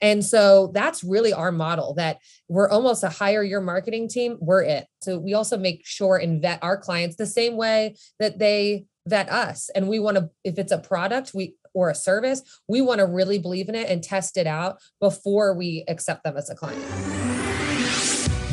And so that's really our model that we're almost a hire your marketing team, we're it. So we also make sure and vet our clients the same way that they vet us. And we want to, if it's a product, we or a service, we want to really believe in it and test it out before we accept them as a client.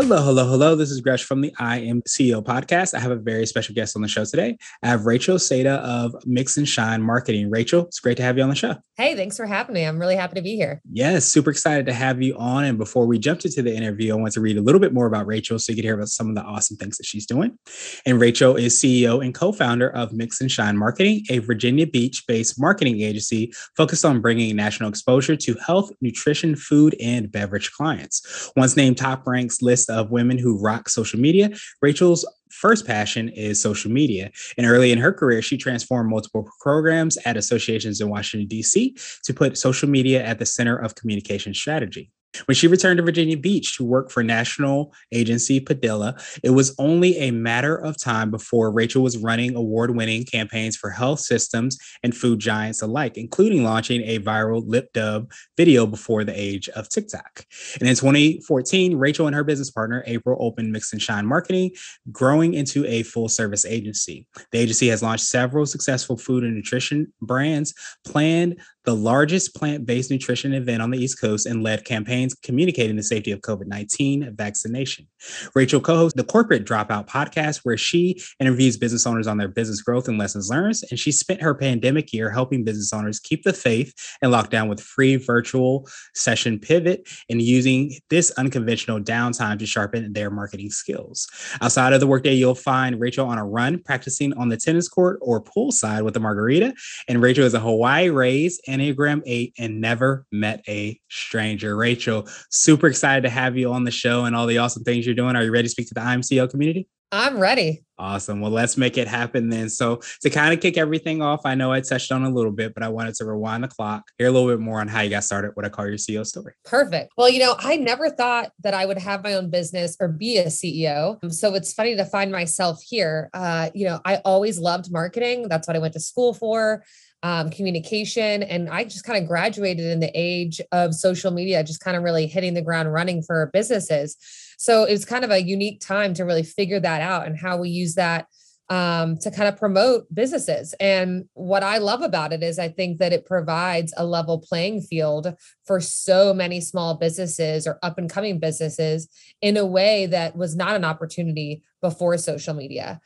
Hello, hello, hello. This is Gresh from the I Am CEO podcast. I have a very special guest on the show today. I have Rachel Seda of Mix and Shine Marketing. Rachel, it's great to have you on the show. Hey, thanks for having me. I'm really happy to be here. Yes, super excited to have you on. And before we jumped into the interview, I want to read a little bit more about Rachel so you can hear about some of the awesome things that she's doing. And Rachel is CEO and co founder of Mix and Shine Marketing, a Virginia Beach based marketing agency focused on bringing national exposure to health, nutrition, food, and beverage clients. Once named TopRank's list of women who rock social media. Rachel's first passion is social media. And early in her career, she transformed multiple programs at associations in Washington, D.C. to put social media at the center of communication strategy. When she returned to Virginia Beach to work for national agency Padilla, it was only a matter of time before Rachel was running award winning campaigns for health systems and food giants alike, including launching a viral lip dub video before the age of TikTok. And in 2014, Rachel and her business partner, April, opened Mix and Shine Marketing, growing into a full service agency. The agency has launched several successful food and nutrition brands, planned the largest plant based nutrition event on the East Coast, and led campaigns communicating the safety of COVID 19 vaccination. Rachel co hosts the Corporate Dropout podcast, where she interviews business owners on their business growth and lessons learned. And she spent her pandemic year helping business owners keep the faith and lockdown with free virtual session pivot and using this unconventional downtime to sharpen their marketing skills. Outside of the workday, you'll find Rachel on a run practicing on the tennis court or poolside with a margarita. And Rachel is a Hawaii raised and Enneagram 8 and never met a stranger. Rachel, super excited to have you on the show and all the awesome things you're doing. Are you ready to speak to the I Am CEO community? I'm ready. Awesome. Well, let's make it happen then. So, to kind of kick everything off, I know I touched on a little bit, but I wanted to rewind the clock, hear a little bit more on how you got started, what I call your CEO story. Perfect. Well, you know, I never thought that I would have my own business or be a CEO. So, it's funny to find myself here. Uh, you know, I always loved marketing. That's what I went to school for um, communication. And I just kind of graduated in the age of social media, just kind of really hitting the ground running for businesses. So it was kind of a unique time to really figure that out and how we use that um, to kind of promote businesses. And what I love about it is I think that it provides a level playing field for so many small businesses or up and coming businesses in a way that was not an opportunity before social media.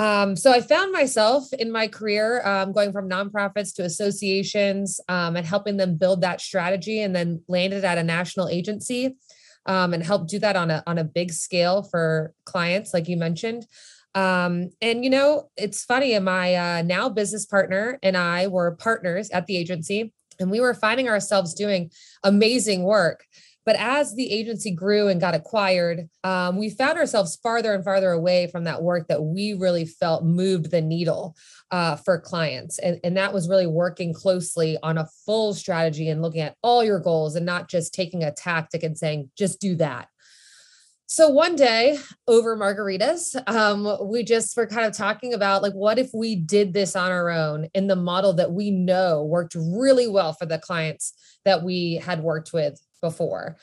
Um, so I found myself in my career um, going from nonprofits to associations um, and helping them build that strategy, and then landed at a national agency um, and helped do that on a on a big scale for clients, like you mentioned. Um, and you know, it's funny. My uh, now business partner and I were partners at the agency, and we were finding ourselves doing amazing work but as the agency grew and got acquired, um, we found ourselves farther and farther away from that work that we really felt moved the needle uh, for clients. And, and that was really working closely on a full strategy and looking at all your goals and not just taking a tactic and saying, just do that. So one day over margaritas, um, we just were kind of talking about like, what if we did this on our own in the model that we know worked really well for the clients that we had worked with before.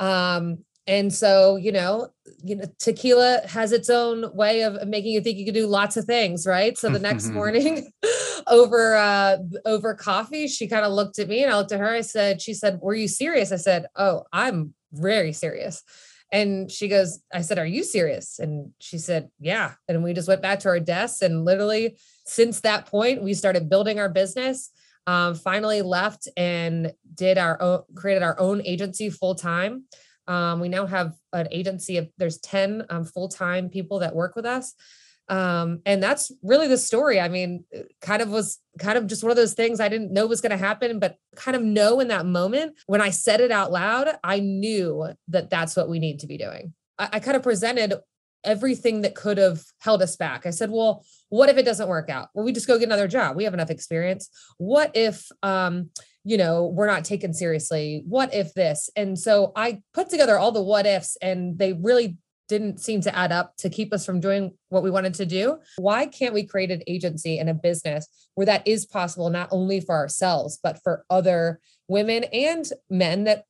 Um, and so, you know, you know, tequila has its own way of making you think you can do lots of things, right? So the next morning over uh over coffee, she kind of looked at me and I looked at her. I said, she said, Were you serious? I said, Oh, I'm very serious. And she goes, I said, Are you serious? And she said, Yeah. And we just went back to our desks. And literally, since that point, we started building our business um, finally left and did our own created our own agency full time um, we now have an agency of there's 10 um, full-time people that work with us Um, and that's really the story. I mean, kind of was kind of just one of those things I didn't know was going to happen, but kind of know in that moment when I said it out loud, I knew that that's what we need to be doing. I, I kind of presented everything that could have held us back. I said, well, what if it doesn't work out? Well, we just go get another job. We have enough experience. What if, um, you know, we're not taken seriously? What if this? And so I put together all the what ifs and they really didn't seem to add up to keep us from doing what we wanted to do. Why can't we create an agency and a business where that is possible, not only for ourselves, but for other women and men that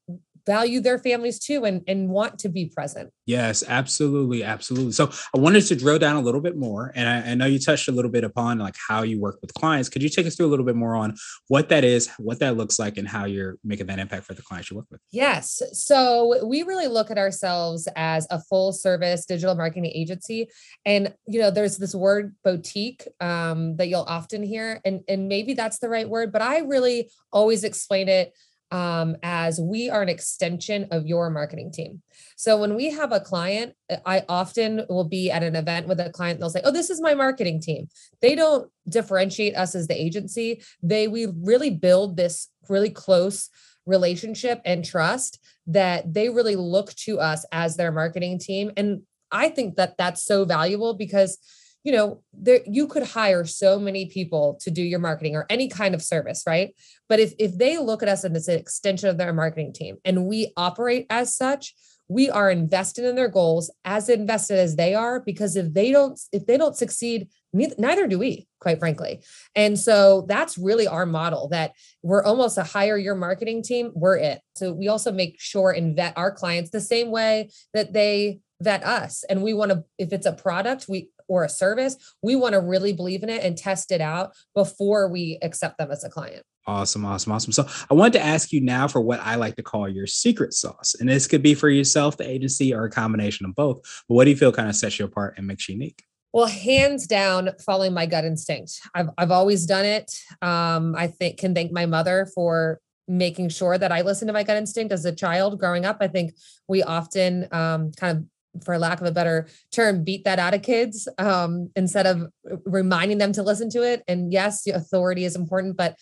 value their families too and, and want to be present. Yes, absolutely. Absolutely. So I wanted to drill down a little bit more. And I, I, know you touched a little bit upon like how you work with clients. Could you take us through a little bit more on what that is, what that looks like, and how you're making that impact for the clients you work with? Yes. So we really look at ourselves as a full service digital marketing agency. And, you know, there's this word boutique um, that you'll often hear, and, and maybe that's the right word, but I really always explain it um, as we are an extension of your marketing team. So when we have a client, uh, I often will be at an event with a client. They'll say, "Oh, this is my marketing team." They don't differentiate us as the agency. They we really build this really close relationship and trust that they really look to us as their marketing team. And I think that that's so valuable because you know there you could hire so many people to do your marketing or any kind of service right? But if if they look at us as an extension of their marketing team and we operate as such we are invested in their goals as invested as they are because if they don't if they don't succeed neither, neither do we quite frankly. And so that's really our model that we're almost a hire your marketing team we're it. So we also make sure and vet our clients the same way that they vet us. And we want to if it's a product we or a service, we want to really believe in it and test it out before we accept them as a client. Awesome, awesome, awesome. So I wanted to ask you now for what I like to call your secret sauce. And this could be for yourself, the agency, or a combination of both. But what do you feel kind of sets you apart and makes you unique? Well, hands down, following my gut instinct. I've I've always done it. Um, I think can thank my mother for making sure that I listened to my gut instinct as a child growing up. I think we often um, kind of for lack of a better term, beat that out of kids um, instead of reminding them to listen to it. And yes, the authority is important, but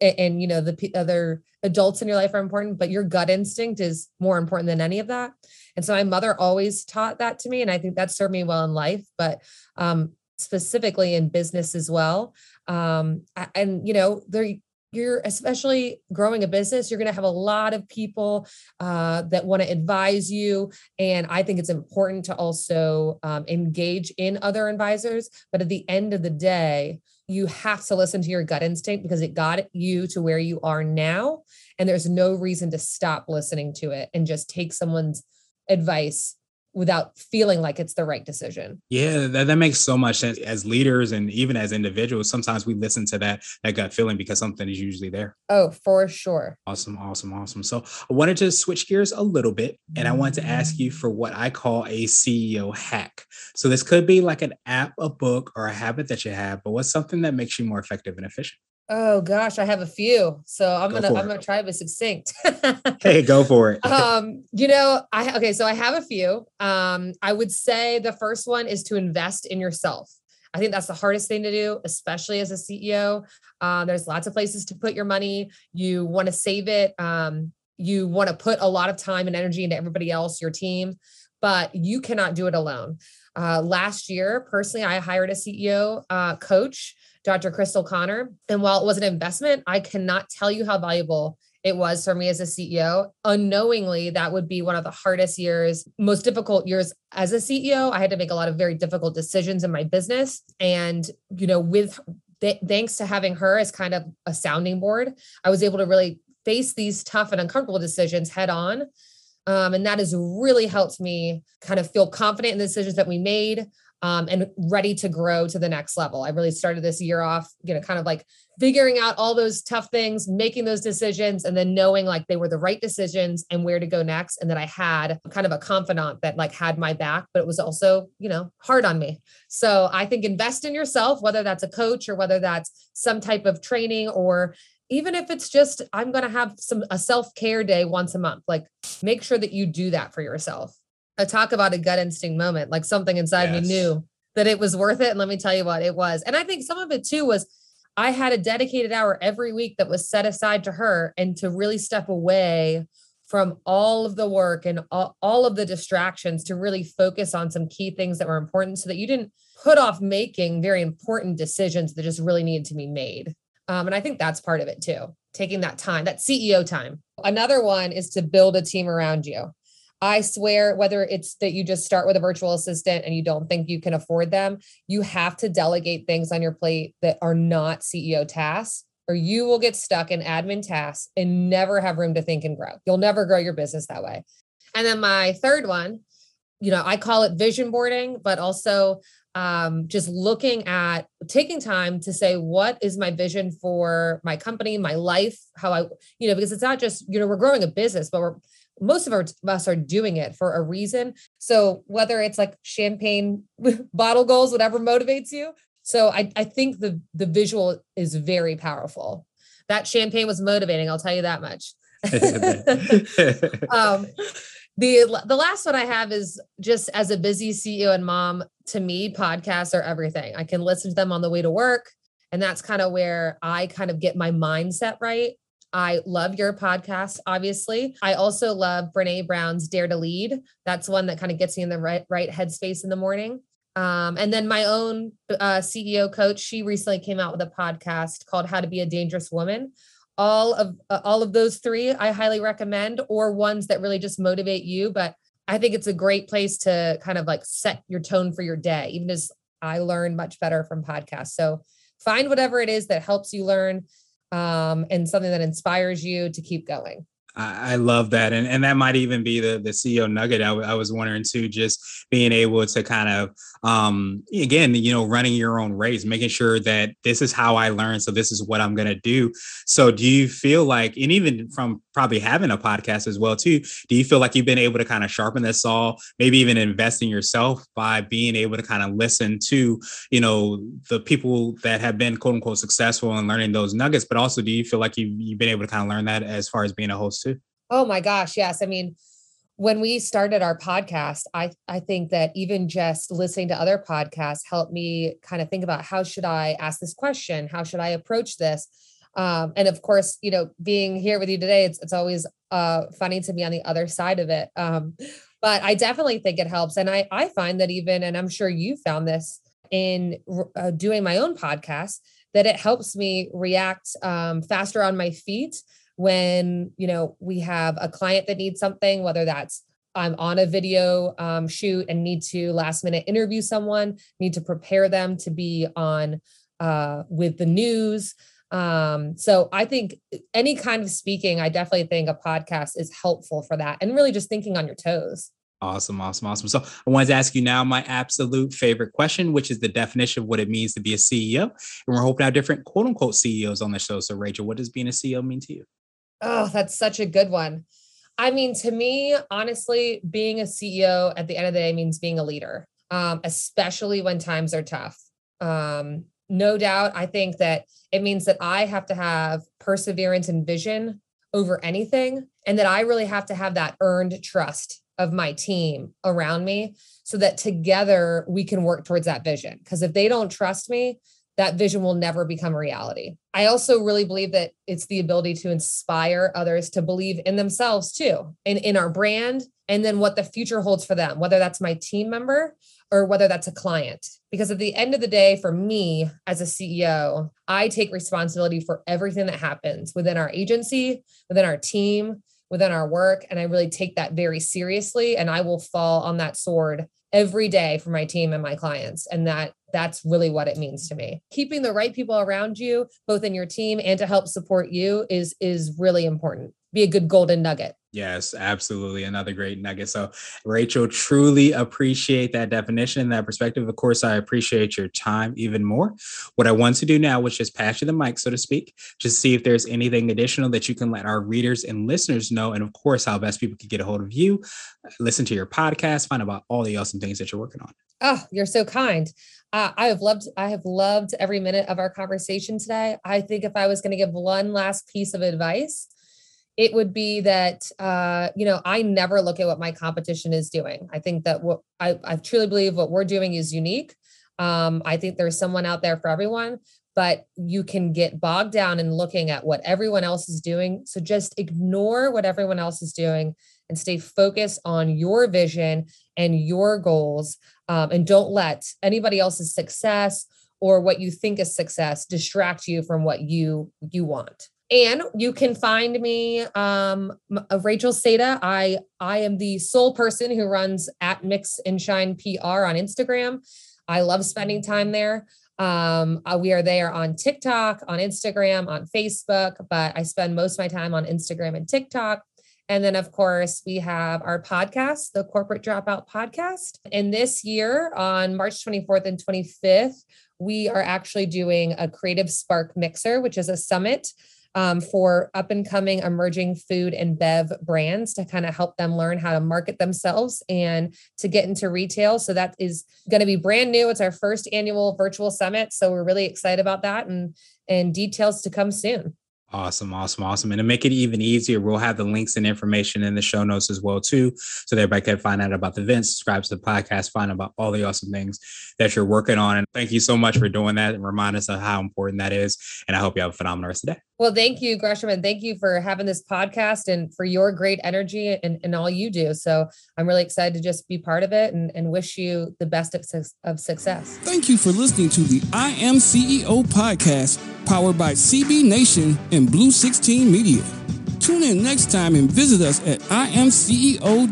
and, you know the p- other adults in your life are important, but your gut instinct is more important than any of that. And so my mother always taught that to me, and I think that served me well in life, but um, specifically in business as well. Um, and you know there you're especially growing a business you're going to have a lot of people uh, that want to advise you. And i think it's important to also um, engage in other advisors. But at the end of the day you have to listen to your gut instinct because it got you to where you are now. And there's no reason to stop listening to it and just take someone's advice without feeling like it's the right decision. Yeah, that, that makes so much sense. As leaders and even as individuals, sometimes we listen to that that gut feeling because something is usually there. Oh, for sure. Awesome, awesome, awesome. So I wanted to switch gears a little bit and I want to ask you for what I call a CEO hack. So this could be like an app, a book, or a habit that you have, but what's something that makes you more effective and efficient? Oh gosh, I have a few. So I'm go gonna I'm gonna try to be succinct. hey, go for it. um, you know, I okay, so I have a few. Um, I would say the first one is to invest in yourself. I think that's the hardest thing to do, especially as a CEO. Uh, there's lots of places to put your money. You want to save it. Um, you want to put a lot of time and energy into everybody else, your team, but you cannot do it alone. Uh, last year, personally, I hired a CEO uh, coach Dr. Crystal Connor. And while it was an investment, I cannot tell you how valuable it was for me as a CEO. Unknowingly, that would be one of the hardest years, most difficult years as a CEO. I had to make a lot of very difficult decisions in my business. And, you know, with th- thanks to having her as kind of a sounding board, I was able to really face these tough and uncomfortable decisions head on. Um, and that has really helped me kind of feel confident in the decisions that we made, um, and ready to grow to the next level. I really started this year off, you know, kind of like figuring out all those tough things, making those decisions, and then knowing like they were the right decisions and where to go next. And that I had kind of a confidant that like had my back, but it was also, you know, hard on me. So I think invest in yourself, whether that's a coach or whether that's some type of training or even if it's just i'm going to have some a self-care day once a month like make sure that you do that for yourself I talk about a gut instinct moment, like something inside yes. me knew that it was worth it. And let me tell you what it was. And I think some of it too was I had a dedicated hour every week that was set aside to her and to really step away from all of the work and all, all of the distractions to really focus on some key things that were important so that you didn't put off making very important decisions that just really needed to be made. Um, and I think that's part of it too, taking that time, that CEO time. Another one is to build a team around you. I swear, whether it's that you just start with a virtual assistant and you don't think you can afford them, you have to delegate things on your plate that are not CEO tasks, or you will get stuck in admin tasks and never have room to think and grow. You'll never grow your business that way. And then my third one, you know, I call it vision boarding, but also um, just looking at taking time to say what is my vision for my company my life how i you know because it's not just you know we're growing a business but we're most of our, us are doing it for a reason. So whether it's like champagne bottle goals whatever motivates you. So i i think the the visual is very powerful. That champagne was motivating i'll tell you that much. Um the the last one I have is just as a busy CEO and mom, to me, podcasts are everything. I can listen to them on the way to work. And that's kind of where I kind of get my mindset right. I love your podcast, obviously. I also love Brene Brown's Dare to Lead. That's one that kind of gets me in the right right headspace in the morning. Um, and then my own uh, CEO coach, she recently came out with a podcast called How to Be a Dangerous Woman all of uh, all of those three i highly recommend or ones that really just motivate you but i think it's a great place to kind of like set your tone for your day even as i learn much better from podcasts. So find whatever it is that helps you learn um, and something that inspires you to keep going I, love that, and and that might even be the the CEO nugget. I, w- I was wondering too, just being able to kind of um again, you know, running your own race, making sure that this is how I learn, so this is what I'm gonna do. So, do you feel like, and even from probably having a podcast as well too, do you feel like you've been able to kind of sharpen this saw, maybe even invest in yourself by being able to kind of listen to, you know, the people that have been quote unquote successful and learning those nuggets, but also do you feel like you've, you've been able to kind of learn that as far as being a host? Oh my gosh, yes. I mean, when we started our podcast, I I think that even just listening to other podcasts helped me kind of think about how should I ask this question? How should I approach this? Um, and of course, you know, being here with you today, it's it's always uh, funny to be on the other side of it. Um, but I definitely think it helps, and I I find that even, and I'm sure you found this in uh, doing my own podcast, that it helps me react um, faster on my feet when you know we have a client that needs something whether that's i'm on a video um, shoot and need to last minute interview someone need to prepare them to be on uh, with the news um, so i think any kind of speaking i definitely think a podcast is helpful for that and really just thinking on your toes Awesome, awesome, awesome. So I wanted to ask you now my absolute favorite question, which is the definition of what it means to be a CEO. And we're hoping to have different quote unquote CEOs on the show. So Rachel, what does being a CEO mean to you? Oh, that's such a good one. I mean, to me, honestly, being a CEO at the end of the day means being a leader, um, especially when times are tough. Um, no doubt, I think that it means that I have to have perseverance and vision over anything, and that I really have to have that earned trust of my team around me so that together we can work towards that vision. Because if they don't trust me, that vision will never become a reality. I also really believe that it's the ability to inspire others to believe in themselves too, and in our brand, and then what the future holds for them, whether that's my team member or whether that's a client. Because at the end of the day, for me as a CEO, I take responsibility for everything that happens within our agency, within our team, within our work. And I really take that very seriously. And I will fall on that sword every day for my team and my clients. And that that's really what it means to me. Keeping the right people around you, both in your team and to help support you is is really important. Be a good golden nugget. Yes, absolutely. Another great nugget. So, Rachel, truly appreciate that definition and that perspective. Of course, I appreciate your time even more. What I want to do now was just pass you the mic, so to speak, just see if there's anything additional that you can let our readers and listeners know. And of course, how best people can get a hold of you, listen to your podcast, find out about all the awesome things that you're working on. Oh, you're so kind. Uh, I have loved I have loved every minute of our conversation today. I think if I was going to give one last piece of advice, it would be that uh, you know I never look at what my competition is doing. I think that what I, I truly believe what we're doing is unique. Um, I think there's someone out there for everyone, but you can get bogged down in looking at what everyone else is doing. So just ignore what everyone else is doing and stay focused on your vision and your goals. Um, and don't let anybody else's success or what you think is success distract you from what you you want. And you can find me, um, uh, Rachel Seda. I I am the sole person who runs at Mix and Shine PR on Instagram. I love spending time there. Um, uh, we are there on TikTok, on Instagram, on Facebook, but I spend most of my time on Instagram and TikTok. And then, of course, we have our podcast, the Corporate Dropout Podcast. And this year, on March 24th and 25th, we are actually doing a Creative Spark Mixer, which is a summit um, for up and coming emerging food and bev brands to kind of help them learn how to market themselves and to get into retail. So that is going to be brand new. It's our first annual virtual summit. So we're really excited about that and and details to come soon. Awesome, awesome, awesome. And to make it even easier, we'll have the links and information in the show notes as well, too. So that everybody can find out about the events, subscribe to the podcast, find out about all the awesome things that you're working on. And thank you so much for doing that and remind us of how important that is. And I hope you have a phenomenal rest of the day. Well, thank you, Gresham, and thank you for having this podcast and for your great energy and, and all you do. So I'm really excited to just be part of it and, and wish you the best of, of success. Thank you for listening to the I Am CEO podcast powered by CB Nation and Blue 16 Media. Tune in next time and visit us at imceo.co.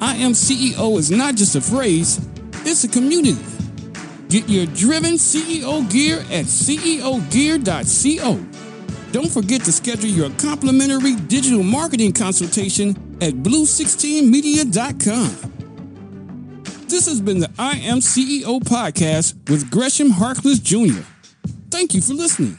I am CEO is not just a phrase, it's a community. Get your driven CEO gear at ceogear.co. Don't forget to schedule your complimentary digital marketing consultation at blue16media.com. This has been the I Am CEO podcast with Gresham Harkless Jr. Thank you for listening.